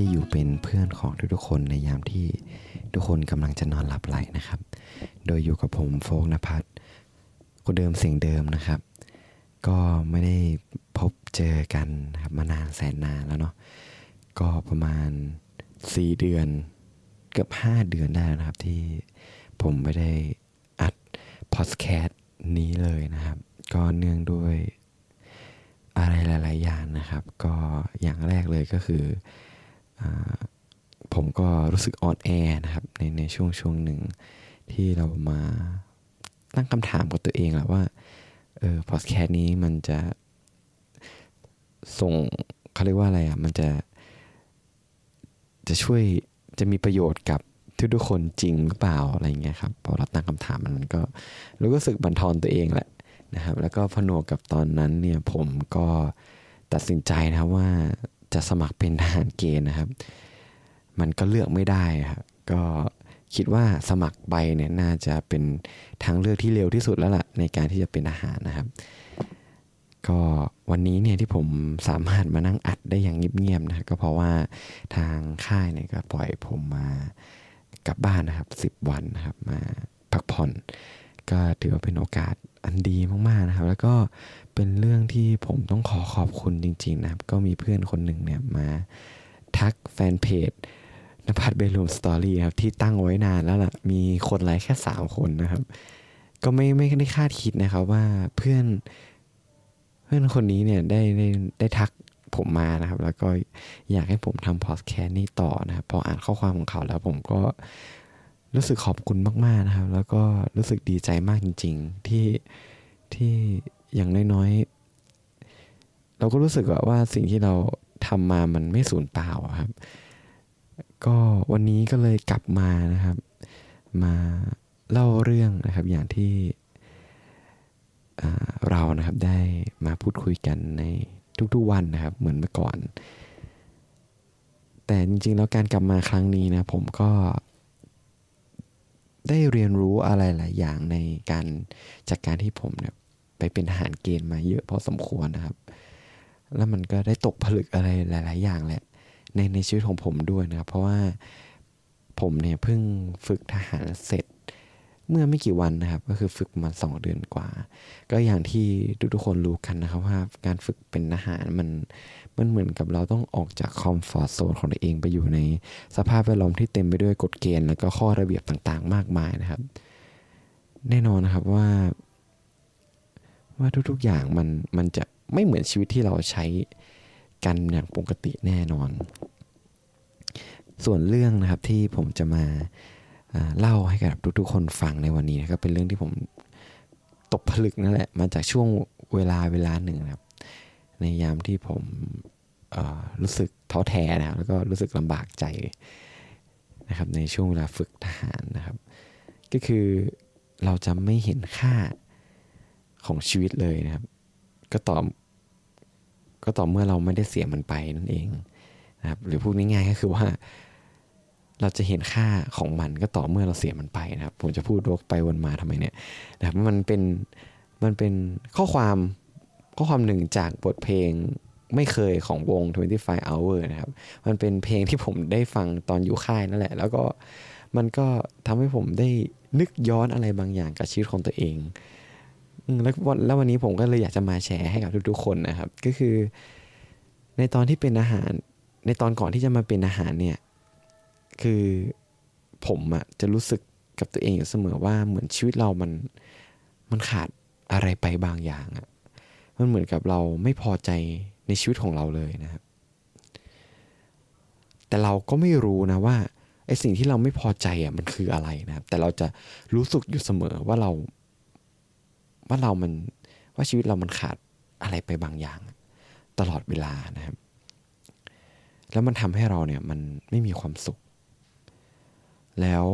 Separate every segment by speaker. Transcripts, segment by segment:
Speaker 1: องนอนที่อยู่เป็นเพื่อนของทุกๆคนในยามที่ทุกคนกำลังจะนอนหลับไหลนะครับ โดยอยู่กับผมโฟกนภัทรคนเดิมเสียงเดิมนะครับ ก็ไม่ได้พบเจอกันนะครับมานานแสนนานแล้วเนาะก็ประมาณ 4 เดือนเกือบ 5 เดือนได้นะครับ ที่ผมไม่ได้อัดพอดแคสต์นี้เลยนะครับ ก็เนื่องด้วยอะไรหลาย ๆ อย่างนะครับ ก็อย่างแรกเลยก็คือ ผมก็รู้สึกออนแอนะครับในในช่วงช่วงหนึ่งที่เรามาตั้งคำถามกับตัวเองแหละว่าเออพอดแคสต์นี้มันจะส่งเขาเรียกว่าอะไรอะมันจะจะช่วยจะมีประโยชน์กับทุกทุกคนจริงหรือเปล่าอะไรเงี้ยครับพอเราตั้งคำถามมันก็รู้สึกบันทอนตัวเองแหละนะครับ แล้วก็ผนวกกับตอนนั้นเนี่ยผมก็ตัดสินใจนะว่า จะสมัครเป็นทหารเกณฑ์นะครับ มันก็เลือกไม่ได้ครับก็คิดว่าสมัครใบเนี่ยน่าจะเป็นทางเลือกที่เร็วที่สุดแล้วล่ะในการที่จะเป็นทหารนะครับ ก็วันนี้เนี่ยที่ผมสามารถมานั่งอัดได้อย่างเงียบๆนะก็เพราะว่าทางค่ายเนี่ยก็ปล่อยผมมากลับบ้านนะครับสิบวันนะครับมาพักผ่อน ก็ถือว่าเป็นโอกาสอันดีมากๆนะครับ แล้วก็เป็นเรื่องที่ผมต้องขอขอบคุณจริง ๆ นะครับ ก็มีเพื่อนคนหนึ่งเนี่ยมาทักแฟนเพจนภัทรเบลูมสตอรี่ครับ ที่ตั้งไว้นานแล้วล่ะ มีคนไลค์แค่สามคนนะครับ ก็ไม่ไม่ได้คาดคิดนะครับว่าเพื่อนเพื่อนคนนี้เนี่ยได้ได้ได้ทักผมมานะครับ แล้วก็อยากให้ผมทำพอดแคสต์นี้ต่อนะครับพออ่านข้อความของเขาแล้วผมก็ รู้สึกขอบคุณมากๆนะครับ แล้วก็รู้สึกดีใจมากจริง ๆ ที่ที่อย่างน้อยๆเราก็รู้สึกว่าว่าสิ่งที่เราทำมามันไม่สูญเปล่าครับ ก็วันนี้ก็เลยกลับมานะครับ มาเล่าเรื่องนะครับอย่างที่เรานะครับได้มาพูดคุยกันในทุกๆวันนะครับ เหมือนเมื่อก่อน แต่จริงๆแล้วการกลับมาครั้งนี้นะผมก็ ได้เรียนรู้อะไรหลายอย่างในการจากการที่ผมเนี่ยไปเป็นทหารเกณฑ์มาเยอะพอสมควรนะครับ แล้วมันก็ได้ตกผลึกอะไรหลาย ๆ อย่างแหละในในชีวิตของผมด้วยนะครับ เพราะว่าผมเนี่ยเพิ่งฝึกทหารเสร็จเมื่อไม่กี่วันนะครับ ก็คือฝึกมาสองเดือนกว่า ก็อย่างที่ทุกๆคนรู้กันนะครับว่าการฝึกเป็นทหารมัน มันเหมือนกับเราต้องออกจากคอมฟอร์ทโซนของตัวเองไปอยู่ในสภาพแวดล้อมที่เต็มไปด้วยกฎเกณฑ์และก็ข้อระเบียบต่างๆ มากมายนะครับ แน่นอนนะครับว่า ว่าทุกๆอย่างมันมันจะไม่เหมือนชีวิตที่เราใช้กันอย่างปกติแน่นอน ส่วนเรื่องนะครับที่ผมจะมาเล่าให้กับทุกๆ คนฟังในวันนี้นะครับเป็นเรื่องที่ผมตกผลึกนั่นแหละมาจากช่วงเวลาเวลาหนึ่งนะครับ ในยามที่ผมรู้สึกท้อแท้นะแล้วก็รู้สึกลำบากใจนะครับในช่วงเวลาฝึกทหารนะครับ ก็คือเราจะไม่เห็นค่าของชีวิตเลยนะครับ ก็ต่อก็ต่อเมื่อเราไม่ได้เสียมันไปนั่นเองนะครับ หรือพูดง่ายๆก็คือว่า เราจะเห็นค่าของมันก็ต่อเมื่อเราเสียมันไปนะครับ ผมจะพูดโกไปวนมาทำไมเนี่ยนะครับมันเป็นมันเป็นข้อความ ข้อความหนึ่งจากบทเพลงไม่เคยของวง 25 hour นะครับ มันเป็นเพลงที่ผมได้ฟังตอนอยู่ค่ายนั่นแหละ แล้วก็มันก็ทำให้ผมได้นึกย้อนอะไรบางอย่างกับชีวิตของตัวเองแล้ววันแล้ววันนี้ผมก็เลยอยากจะมาแชร์ให้กับทุกๆคนนะครับ ก็คือ ในตอนที่เป็นอาหาร ในตอนก่อนที่จะมาเป็นอาหารเนี่ย คือผมอะจะรู้สึกกับตัวเองอยู่เสมอว่าเหมือนชีวิตเรามันมันขาดอะไรไปบางอย่างอะ มันเหมือนกับเราไม่พอใจในชีวิตของเราเลยนะครับ แต่เราก็ไม่รู้นะว่าไอ้สิ่งที่เราไม่พอใจอะมันคืออะไรนะครับ แต่เราจะรู้สึกอยู่เสมอว่าเรา ว่าเรามันว่าชีวิตเรามันขาดอะไรไปบางอย่าง ตลอดเวลานะครับ แล้วมันทำให้เราเนี่ยมันไม่มีความสุข แล้ว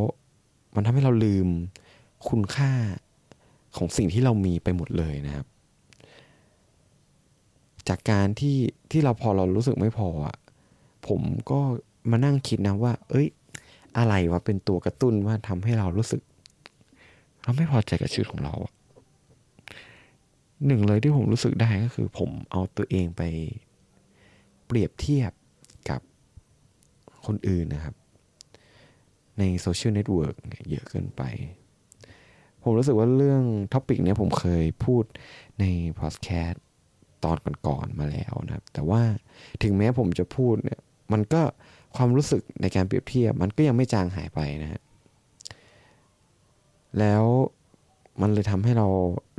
Speaker 1: มันทำให้เราลืมคุณค่าของสิ่งที่เรามีไปหมดเลยนะครับ จากการที่ที่เราพอเรารู้สึกไม่พออะผมก็มานั่งคิดนะว่า เอ้ย อะไรวะเป็นตัวกระตุ้นว่าทำให้เรารู้สึก เราไม่พอใจกับชีวิตของเราหนึ่งเลยที่ผมรู้สึกได้ก็คือ ผมเอาตัวเองไปเปรียบเทียบกับคนอื่นนะครับ ใน social network เยอะเกินไป ผมรู้สึกว่าเรื่อง topic เนี้ยผมเคยพูดในพอดแคสต์ ตอนก่อนๆมาแล้วนะครับ แต่ว่าถึงแม้ผมจะพูดเนี่ยมันก็ความรู้สึกในการเปรียบเทียบ มันก็ยังไม่จางหายไปนะฮะแล้วมันเลยทำให้เรา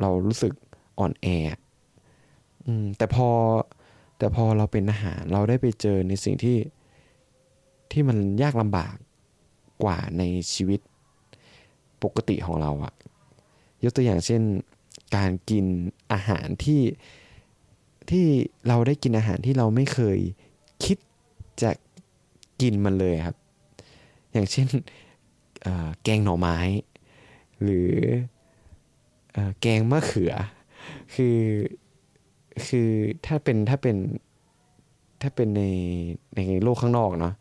Speaker 1: เรารู้สึกอ่อนแออืมแต่พอแต่พอเราเป็นอาหารเราได้ไปเจอในสิ่งที่ที่มันยากลำบากกว่าในชีวิตปกติของเราอะยกตัวอย่างเช่น การกินอาหารที่ ที่เราได้กินอาหารที่เราไม่เคยคิดจะกินมันเลยครับ อย่างเช่นแกงหน่อไม้ หรืออแกงมะเขือ คือคือถ้าเป็นถ้าเป็นถ้าเป็นในในโลกข้างนอกเนาะ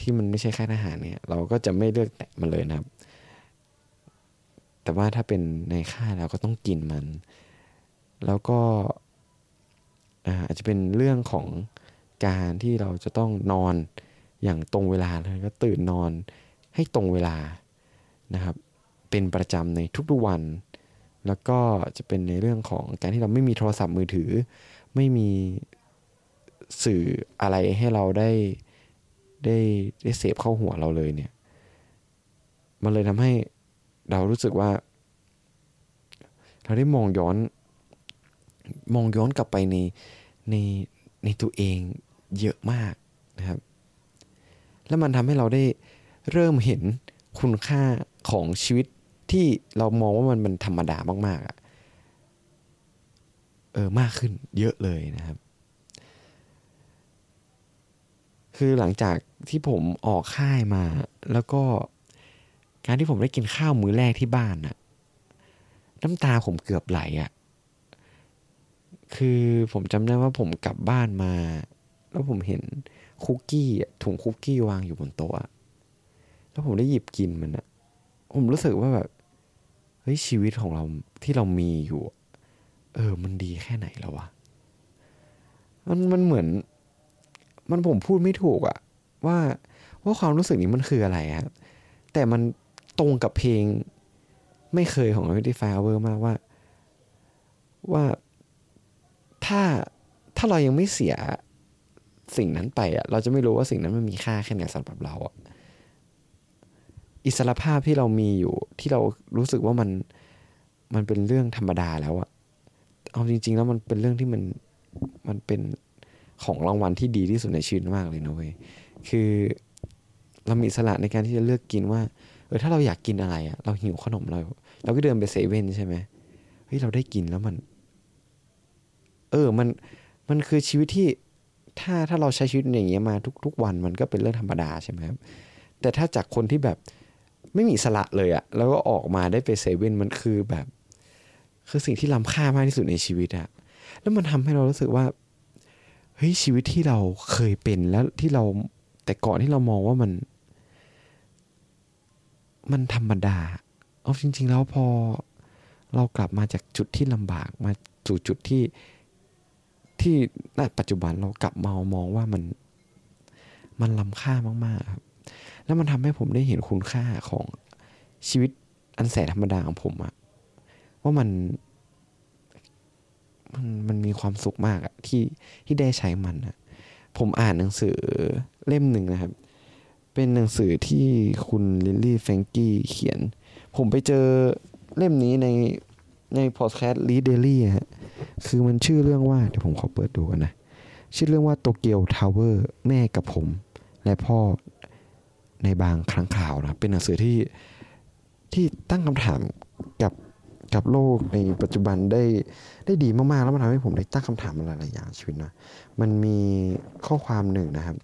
Speaker 1: ที่มันไม่ใช่ค่ายทหารเนี่ยเราก็จะไม่เลือกแตะมันเลยนะครับ แต่ว่าถ้าเป็นในค่ายเราก็ต้องกินมัน แล้วก็ อาจจะเป็นเรื่องของการที่เราจะต้องนอนอย่างตรงเวลาแล้วก็ตื่นนอนให้ตรงเวลานะครับ เป็นประจำในทุกๆวัน แล้วก็จะเป็นในเรื่องของการที่เราไม่มีโทรศัพท์มือถือ ไม่มีสื่ออะไรให้เราได้ได้ได้เสพเข้าหัวเราเลยเนี่ย มันเลยทำให้เรารู้สึกว่า เราได้มองย้อน มองย้อนกลับไปในในในตัวเองเยอะมากนะครับ แล้วมันทำให้เราได้เริ่มเห็นคุณค่าของชีวิตที่เรามองว่ามันมันธรรมดามากๆอะเออมากขึ้นเยอะเลยนะครับ คือหลังจากที่ผมออกค่ายมา แล้วก็การที่ผมได้กินข้าวมื้อแรกที่บ้านน่ะ น้ำตาผมเกือบไหลอะ่ะ คือผมจำได้ว่าผมกลับบ้านมา แล้วผมเห็นคุกกี้ถุงคุกกี้วางอยู่บนโต๊ะแล้วผมได้หยิบกินมันอะผมรู้สึกว่าแบบเฮ้ยชีวิตของเราที่เรามีอยู่ เออ มันดีแค่ไหนแล้ววะมันมันเหมือน มันผมพูดไม่ถูกอะว่าว่าความรู้สึกนี้มันคืออะไรครับแต่มันตรงกับเพลงไม่เคยของ t w e n t y Five Hour มากว่า ว่า ถ้าถ้าเรายังไม่เสียสิ่งนั้นไปอะเราจะไม่รู้ว่าสิ่งนั้นมันมีค่าแค่ไหนสำหรับเราอะอิสรภาพที่เรามีอยู่ที่เรารู้สึกว่ามันมันเป็นเรื่องธรรมดาแล้วอะเอาจริง ๆ แล้วมันเป็นเรื่องที่มันมันเป็นของรางวัลที่ดีที่สุดในชีวิตมากเลยนะเว้ยคือเรามีสละในการที่จะเลือกกินว่าเออถ้าเราอยากกินอะไรอะเราหิวขนมเรา เราก็เดินไปเซเว่นใช่ไหมเฮ้ยเราได้กินแล้วมัน ออมันมันคือชีวิตที่ถ้าถ้าเราใช้ชีวิตอย่างเงี้ยมาทุก ๆ วันมันก็เป็นเรื่องธรรมดาใช่ไหมครับแต่ถ้าจากคนที่แบบไม่มีสละเลยอะแล้วก็ออกมาได้ไปเซเว่นมันคือแบบ คือสิ่งที่ล้ำค่ามากที่สุดในชีวิตอะแล้วมันทำให้เรารู้สึกว่าเฮ้ยชีวิตที่เราเคยเป็นแล้วที่เราแต่ก่อนที่เรามองว่ามัน มันธรรมดาเอาจริง ๆ แล้วพอเรากลับมาจากจุดที่ลำบากมาสู่จุดที่ ที่ณปัจจุบันเรากลับมามองว่ามันมันล้ำค่ามากๆครับ แล้วมันทำให้ผมได้เห็นคุณค่าของชีวิตอันแสนธรรมดาของผมอะว่ามันมันมันมีความสุขมากอะที่ที่ได้ใช้มันอะผมอ่านหนังสือเล่มหนึ่งนะครับ เป็นหนังสือที่คุณลิลลี่แฟงกี้เขียน ผมไปเจอเล่มนี้ใน ในพอดแคสต์ลีเดลี่ฮะคือมันชื่อเรื่องว่า เดี๋ยวผมขอเปิดดูกันนะ ชื่อเรื่องว่าโตเกียวทาวเวอร์แม่กับผม และพ่อในบางครั้งข่าวนะเป็นหนังสือที่ที่ตั้งคำถามกับกับโลกในปัจจุบันได้ได้ดีมากๆ แล้วมันทำให้ผมได้ตั้งคำถามอะไรหลายอย่างชีวิตนะมันมีข้อความหนึ่งนะครับ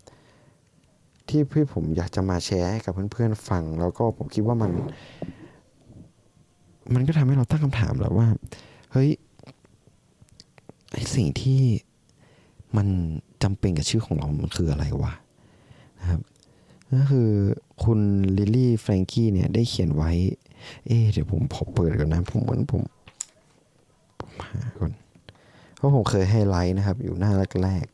Speaker 1: ที่พี่ผมอยากจะมาแชร์ให้กับเพื่อนๆฟัง แล้วก็ผมคิดว่ามัน มันก็ทำให้เราตั้งคำถามแล้วว่า เฮ้ยไอสิ่งที่มันจำเป็นกับชีวิตของเรา มันคืออะไรวะนะครับก็คือคุณลิลลี่แฟรงกี้เนี่ยได้เขียนไว้ เอ๊เดี๋ยวผมขอเปิดก่อนนะ ผมเหมือนผมผมหาก่อน เพราะผมเคยให้ไลค์นะครับ อยู่หน้าแรก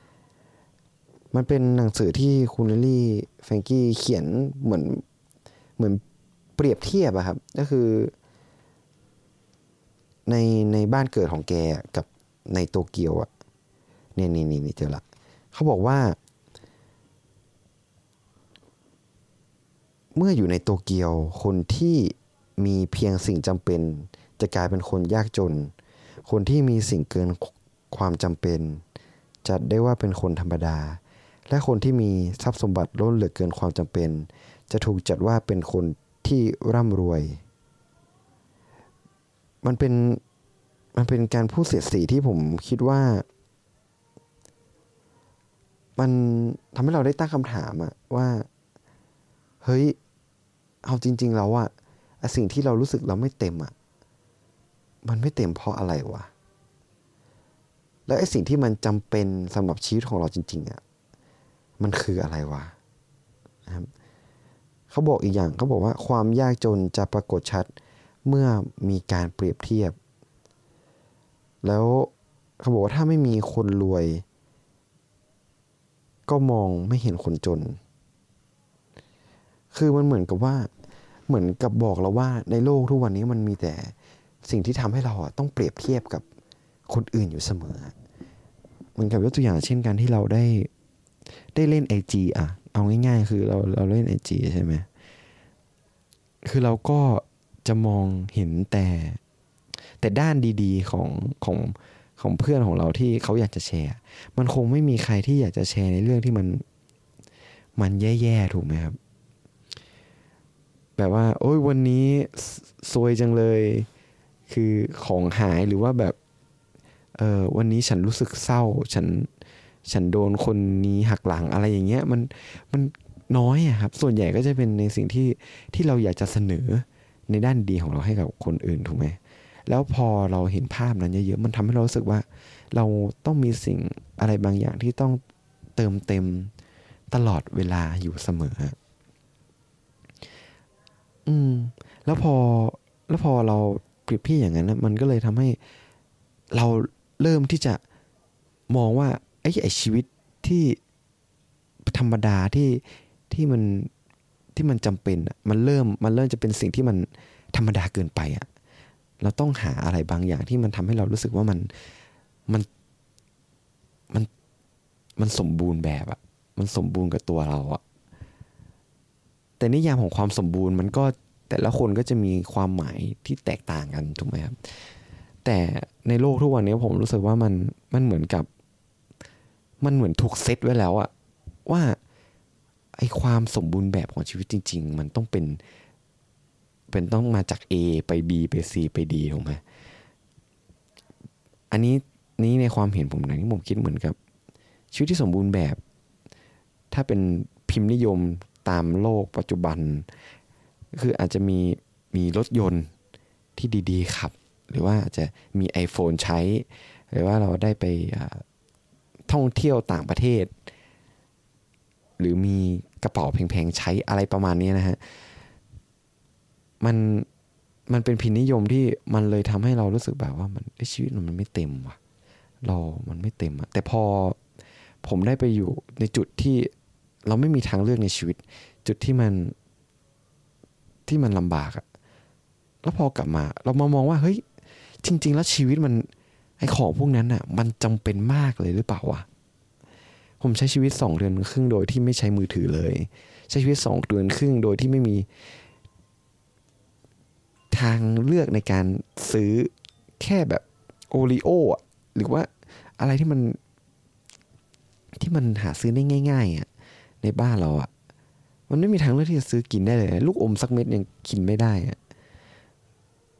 Speaker 1: ๆมันเป็นหนังสือที่คุณลิลลี่แฟรงกี้เขียนเหมือนเหมือน เปรียบเทียบอะครับ ก็คือ ในในบ้านเกิดของแกกับในโตเกียวอะเนี่ยนี่นี่นี่เจอละเขาบอกว่า เมื่ออยู่ในโตเกียวคนที่มีเพียงสิ่งจำเป็น จะกลายเป็นคนยากจน คนที่มีสิ่งเกินความจำเป็น จัดได้ว่าเป็นคนธรรมดา และคนที่มีทรัพย์สมบัติล้นเหลือเกินความจำเป็น จะถูกจัดว่าเป็นคน ที่ร่ำรวย มันเป็นมันเป็นการพูดเสียดสีที่ผมคิดว่า มันทำให้เราได้ตั้งคำถามอะว่า เฮ้ย เอาจริง ๆ แล้วอะสิ่งที่เรารู้สึกเราไม่เต็มอะมันไม่เต็มเพราะอะไรวะ แล้วไอ้สิ่งที่มันจำเป็นสำหรับชีวิตของเราจริง ๆอะมันคืออะไรวะนะครับ เขาบอกอีกอย่างเขาบอกว่าความยากจนจะปรากฏชัดเมื่อมีการเปรียบเทียบ แล้วเขาบอกว่าถ้าไม่มีคนรวย ก็มองไม่เห็นคนจน คือมันเหมือนกับว่าเหมือนกับบอกเราว่าในโลกทุกวันนี้มันมีแต่สิ่งที่ทำให้เราต้องเปรียบเทียบกับคนอื่นอยู่เสมอ เหมือนกับยกตัวอย่างเช่นการที่เราได้ได้เล่นไอจีอะ เอาง่าย ๆ คือเราเราเล่นไอจีใช่ไหมคือเราก็จะมองเห็นแต่ แต่ด้านดี ๆ ของของของเพื่อนของเราที่เขาอยากจะแชร์ มันคงไม่มีใครที่อยากจะแชร์ในเรื่องที่มัน มันแย่ๆถูกไหมครับ แบบว่า โอ้ยวันนี้ซวยจังเลย คือของหายหรือว่าแบบ เออวันนี้ฉันรู้สึกเศร้า ฉัน ฉันโดนคนนี้หักหลังอะไรอย่างเงี้ยมันมันน้อยอะครับ ส่วนใหญ่ก็จะเป็นในสิ่งที่ที่เราอยากจะเสนอในด้านดีของเราให้กับคนอื่นถูกไหมแล้วพอเราเห็นภาพนั้นเยอะๆมันทำให้เรารู้สึกว่า เราต้องมีสิ่งอะไรบางอย่างที่ต้องเติมเต็มตลอดเวลาอยู่เสมอ อืม แล้วพอแล้วพอเราปรียบเทียบอย่างนั้นนะมันก็เลยทำให้เราเริ่มที่จะมองว่า ไอ้ไอชีวิตที่ธรรมดาที่ที่มันที่มันจำเป็นมันเริ่มมันเริ่มจะเป็นสิ่งที่มันธรรมดาเกินไปอะเราต้องหาอะไรบางอย่างที่มันทำให้เรารู้สึกว่ามันมันมันมันสมบูรณ์แบบอะมันสมบูรณ์กับตัวเราอะแต่นิยามของความสมบูรณ์มันก็แต่ละคนก็จะมีความหมายที่แตกต่างกันถูกไหมครับแต่ในโลกทุกวันนี้ผมรู้สึกว่ามันมันเหมือนกับ มันเหมือนถูกเซตไว้แล้วอะว่าไอความสมบูรณ์แบบของชีวิตจริง ๆ มันต้องเป็น เป็นต้องมาจาก A ไป B ไป C ไป D ถูกไหมอันนี้นี้ในความเห็นผมนะที่ผมคิดเหมือนกับ ชีวิตที่สมบูรณ์แบบ ถ้าเป็นพิมพ์นิยมตามโลกปัจจุบัน คืออาจจะมีมีรถยนต์ที่ดีๆขับ หรือว่าอาจจะมี iPhone ใช้ หรือว่าเราได้ไป ท่องเที่ยวต่างประเทศ หรือมีกระเป๋าแพงๆใช้อะไรประมาณนี้นะฮะมันมันเป็นพินนิยมที่มันเลยทำให้เรารู้สึกแบบว่ามันชีวิตมันไม่เต็มว่ะ เรามันไม่เต็มอะแต่พอผมได้ไปอยู่ในจุดที่เราไม่มีทางเลือกในชีวิต จุดที่มันที่มันลำบากอะแล้วพอกลับมา เรามามองว่าเฮ้ยจริง ๆ แล้วชีวิตมัน ของพวกนั้นอะ มันจำเป็นมากเลยหรือเปล่าวะผมใช้ชีวิตสองเดือนครึ่งโดยที่ไม่ใช้มือถือเลย ใช้ชีวิตสองเดือนครึ่งโดยที่ไม่มี ทางเลือกในการซื้อแค่แบบโอริโออะหรือว่าอะไรที่มัน ที่มันหาซื้อได้ง่ายๆอะในบ้านเราอะ มันไม่มีทางเลือกที่จะซื้อกินได้เลย ลูกอมสักเม็ดยังกินไม่ได้อะ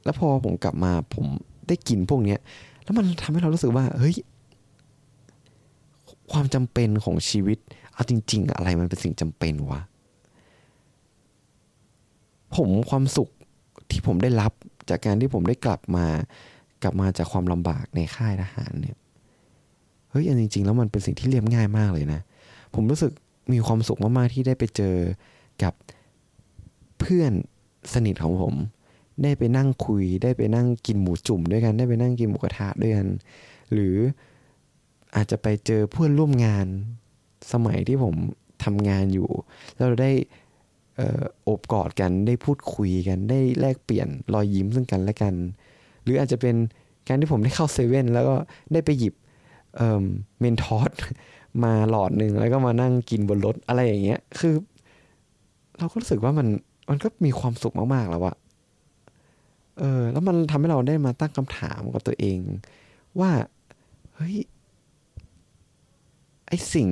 Speaker 1: แล้วพอผมกลับมาผมได้กินพวกเนี้ย แล้วมันทำให้เรารู้สึกว่าเฮ้ยความจำเป็นของชีวิตเอาจริง ๆ อะไรมันเป็นสิ่งจำเป็นวะผมความสุขที่ผมได้รับจากการที่ผมได้กลับมากลับมาจากความลำบากในค่ายทหารเนี่ยเฮ้ยอันจริง ๆ แล้วมันเป็นสิ่งที่เรียบง่ายมากเลยนะ ผมรู้สึกมีความสุขมากๆที่ได้ไปเจอกับเพื่อนสนิทของผม ได้ไปนั่งคุย ได้ไปนั่งกินหมูจุ่มด้วยกัน ได้ไปนั่งกินหมูกระทะด้วยกัน หรืออาจจะไปเจอเพื่อนร่วมงานสมัยที่ผมทำงานอยู่ แล้วเราได้เอ่อโอบกอดกันได้พูดคุยกันได้แลกเปลี่ยนรอยยิ้มซึ่งกันและกัน หรืออาจจะเป็นการที่ผมได้เข้าเซเว่นแล้วก็ได้ไปหยิบเอ่อเมนทอสมาหลอดหนึ่งแล้วก็มานั่งกินบนรถอะไรอย่างเงี้ย คือ เราก็รู้สึกว่ามันมันก็มีความสุขมากๆแล้วอะ เออแล้วมันทำให้เราได้มาตั้งคำถามกับตัวเอง ว่า เฮ้ย ไอสิ่ง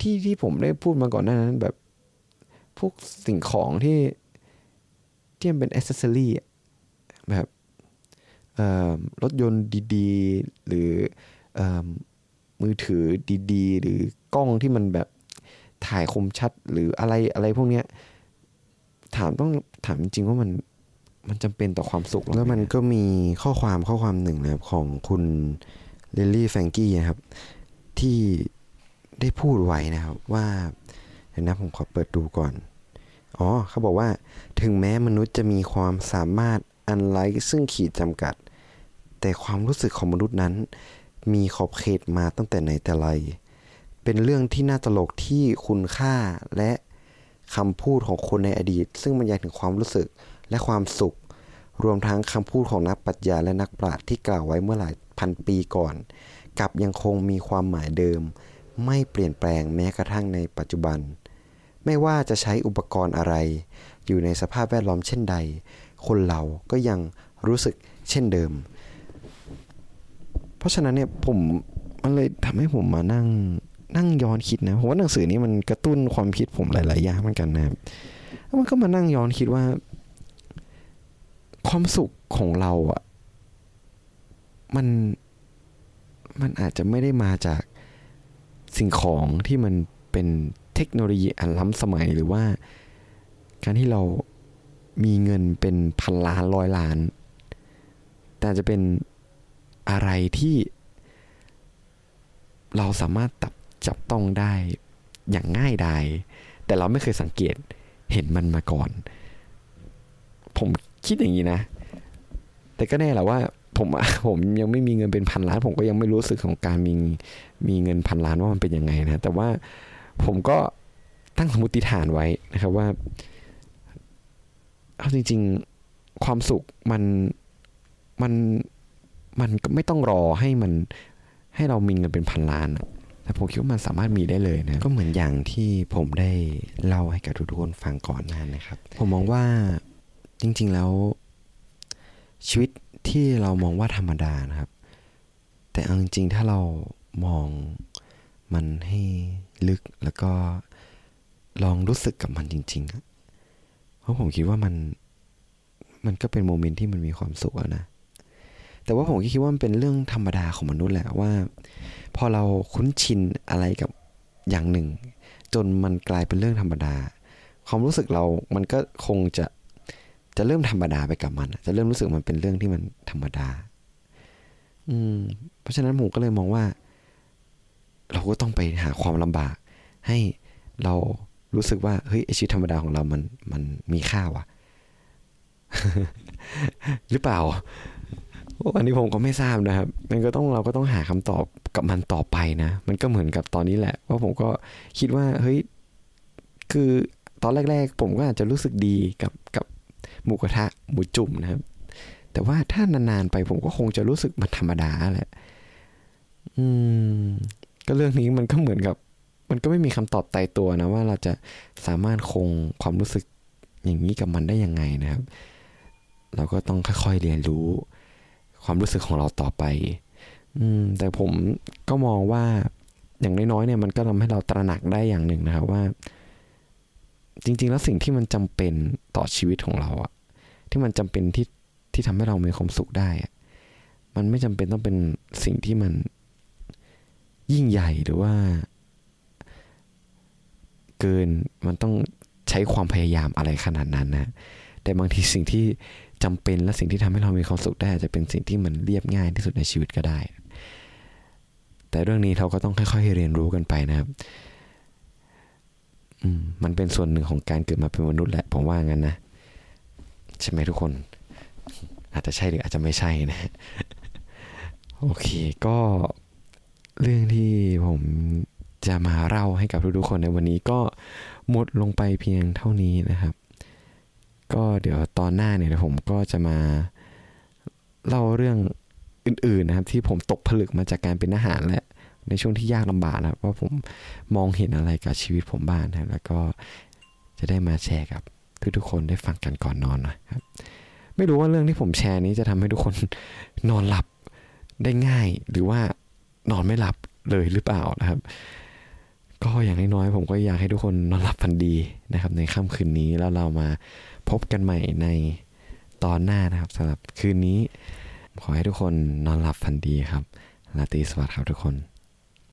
Speaker 1: ที่ที่ผมได้พูดมาก่อนหน้านั้น แบบ พวกสิ่งของที่ที่มันเป็นอ c เซสซอรี่แบบเอ่อรถยนต์ดีๆ หรือเอ่อมือถือดีๆ หรือกล้องที่มันแบบถ่ายคมชัดหรืออะไรอะไรพวกเนี้ย ถามต้องถามจริงๆว่ามัน มันจำเป็นต่อความสุขหรอ
Speaker 2: แล้วมันก็มีข้อความข้อความหนึ่งนะครับของคุณลิลลี่แฟรงกี้นะครับ ที่ได้พูดไว้นะครับว่าเดี๋ยวนะผมขอเปิดดูก่อน อ๋อ เขาบอกว่าถึงแม้มนุษย์จะมีความสามารถอันไร้ซึ่งขีดจำกัด แต่ความรู้สึกของมนุษย์นั้น มีขอบเขตมาตั้งแต่ไหนแต่ไร เป็นเรื่องที่น่าตลกที่คุณค่าและคำพูดของคนในอดีต ซึ่งบรรยายถึงความรู้สึก และความสุข รวมทั้งคำพูดของนักปรัชญาและนักปราชญ์ที่กล่าวไว้เมื่อหลายพันปีก่อนกับยังคงมีความหมายเดิม ไม่เปลี่ยนแปลงแม้กระทั่งในปัจจุบัน ไม่ว่าจะใช้อุปกรณ์อะไร อยู่ในสภาพแวดล้อมเช่นใด คนเราก็ยังรู้สึกเช่นเดิม
Speaker 1: เพราะฉะนั้นเนี่ยผมมันเลยทำให้ผมมานั่งนั่งย้อนคิดนะผมว่าหนังสือนี้มันกระตุ้นความคิดผมหลาย ๆ อย่างเหมือนกันนะครับแล้วมันก็มานั่งย้อนคิดว่า ความสุขของเราอะ่ะมันมันอาจจะไม่ได้มาจากสิ่งของที่มันเป็นเทคโนโลยีอันล้ำสมัยหรือว่า การที่เรามีเงินเป็นพันล้านร้อยล้าน แต่จจะเป็นอะไรที่ เราสามารถตับจับต้องได้อย่างง่ายดายแต่เราไม่เคยสังเกตเห็นมันมาก่อน ผม คิดอย่างนี้นะ แต่ก็แน่แหละว่า ผมผมยังไม่มีเงินเป็นพันล้าน ผมก็ยังไม่รู้สึกของการมีมีเงินพันล้านว่ามันเป็นยังไงนะแต่ว่าผมก็ตั้งสมมติฐานไว้นะครับว่าเอาจริง ๆความสุขมันมันมันไม่ต้องรอให้มันให้เรามีเงินเป็นพันล้านแต่ผมคิดว่ามันสามารถมีได้เลยนะ
Speaker 2: ก็เหมือนอย่างที่ผมได้เล่าให้กับทุกๆคนฟังก่อนหน้านะครับ ผมมองว่า จริงๆแล้ว ชีวิตที่เรามองว่าธรรมดานะครับ แต่เอาจริงๆถ้าเรามองมันให้ลึกแล้วก็ลองรู้สึกกับมันจริงๆเพราะผมคิดว่ามันมันก็เป็นโมเมนต์ที่มันมีความสุขนะ แต่ว่าผมก็คิดว่ามันเป็นเรื่องธรรมดาของมนุษย์แหละว่า พอเราคุ้นชินอะไรกับอย่างหนึ่ง จนมันกลายเป็นเรื่องธรรมดา ความรู้สึกเรามันก็คงจะ จะเริ่มธรรมดาไปกับมัน จะเริ่มรู้สึกมันเป็นเรื่องที่มันธรรมดา อืม เพราะฉะนั้นผมก็เลยมองว่า เราก็ต้องไปหาความลำบาก ให้เรารู้สึกว่าเฮ้ยชีวิตธรรมดาของเรามันมันมีค่าว่ะ หรือเปล่าอันนี้ผมก็ไม่ทราบนะครับ มันก็ต้องเราก็ต้องหาคำตอบกับมันต่อไปนะ มันก็เหมือนกับตอนนี้แหละ ว่าผมก็คิดว่า เฮ้ย คือตอนแรก ๆ ผมก็อาจจะรู้สึกดีกับกับ หมูกระทะหมูจุ่มนะครับ แต่ว่าถ้านานๆไปผมก็คงจะรู้สึกมันธรรมดาแหละ อืม ก็เรื่องนี้มันก็เหมือนกับ มันก็ไม่มีคำตอบตายตัวนะว่าเราจะสามารถคงความรู้สึกอย่างนี้กับมันได้ยังไงนะครับ เราก็ต้องค่อยๆเรียนรู้ ความรู้สึกของเราต่อไป อืม แต่ผมก็มองว่าอย่างน้อยๆเนี่ยมันก็ทำให้เราตระหนักได้อย่างหนึ่งนะครับว่า จริง ๆ แล้วสิ่งที่มันจำเป็นต่อชีวิตของเราอะ ที่มันจำเป็นที่ที่ทำให้เรามีความสุขได้มันไม่จำเป็นต้องเป็นสิ่งที่มันยิ่งใหญ่หรือว่า เกินมันต้องใช้ความพยายามอะไรขนาดนั้นนะแต่บางทีสิ่งที่จำเป็นและสิ่งที่ทำให้เรามีความสุขได้อาจจะเป็นสิ่งที่มันเรียบง่ายที่สุดในชีวิตก็ได้ แต่เรื่องนี้เราก็ต้องค่อยๆเรียนรู้กันไปนะครับอืมมันเป็นส่วนหนึ่งของการเกิดมาเป็นมนุษย์แหละผมว่างั้นนะ ใช่ไหมทุกคน อาจจะใช่หรืออาจจะไม่ใช่นะ โอเคก็เรื่องที่ผมจะมาเล่าให้กับทุกๆคนในวันนี้ก็หมดลงไปเพียงเท่านี้นะครับ ก็เดี๋ยวตอนหน้าเนี่ยผมก็จะมาเล่าเรื่องอื่นๆนะครับ ที่ผมตกผลึกมาจากการเป็นทหารและในช่วงที่ยากลำบากนะว่าผมมองเห็นอะไรกับชีวิตผมบ้างนะแล้วก็จะได้มาแชร์กับ ทุกคนได้ฟังกันก่อนนอนนะครับ ไม่รู้ว่าเรื่องที่ผมแชร์นี้จะทำให้ทุกคนนอนหลับได้ง่าย หรือว่านอนไม่หลับเลยหรือเปล่านะครับ ก็อย่างน้อยๆผมก็อยากให้ทุกคนนอนหลับฝันดีนะครับ ในค่ำคืนนี้แล้วเรามาพบกันใหม่ในตอนหน้านะครับสำหรับคืนนี้ ขอให้ทุกคนนอนหลับฝันดีครับลาตรีสวัสดิ์ครับทุกคน